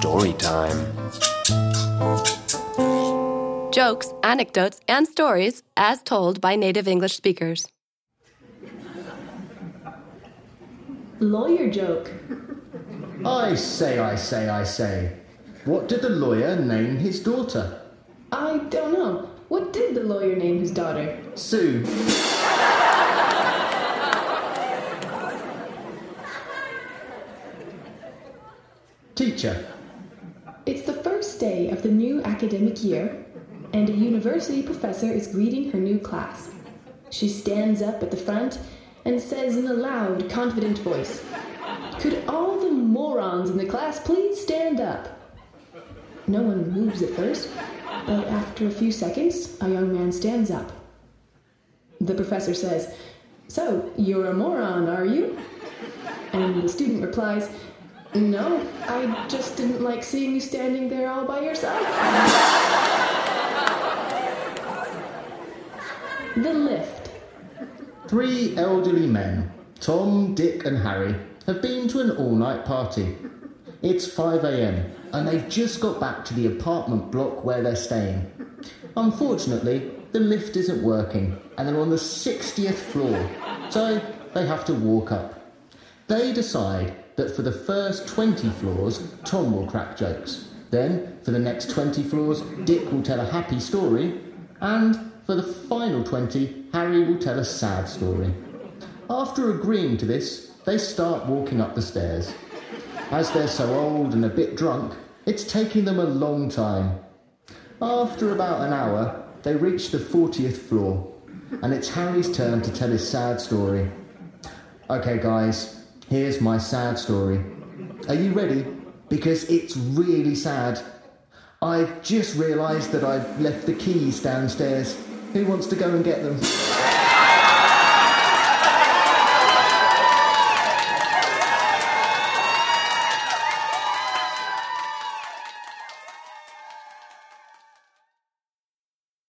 time. Jokes, anecdotes, and stories as told by native English speakers. Lawyer joke. I say, I say, I say. What did the lawyer name his daughter? I don't know. What did the lawyer name his daughter? Sue. Teacher. Day of the new academic year, and a university professor is greeting her new class. She stands up at the front and says in a loud, confident voice, Could all the morons in the class please stand up? No one moves at first, but after a few seconds, a young man stands up. The professor says, So, you're a moron, are you? And the student replies, No, I just didn't like seeing you standing there all by yourself. the lift. Three elderly men, Tom, Dick, and Harry, have been to an all night party. It's 5 am, and they've just got back to the apartment block where they're staying. Unfortunately, the lift isn't working, and they're on the 60th floor, so they have to walk up. They decide that for the first 20 floors, Tom will crack jokes. Then, for the next 20 floors, Dick will tell a happy story, and for the final 20, Harry will tell a sad story. After agreeing to this, they start walking up the stairs. As they're so old and a bit drunk, it's taking them a long time. After about an hour, they reach the 40th floor, and it's Harry's turn to tell his sad story. Okay, guys, here's my sad story. Are you ready? Because it's really sad. I've just realised that I've left the keys downstairs. Who wants to go and get them?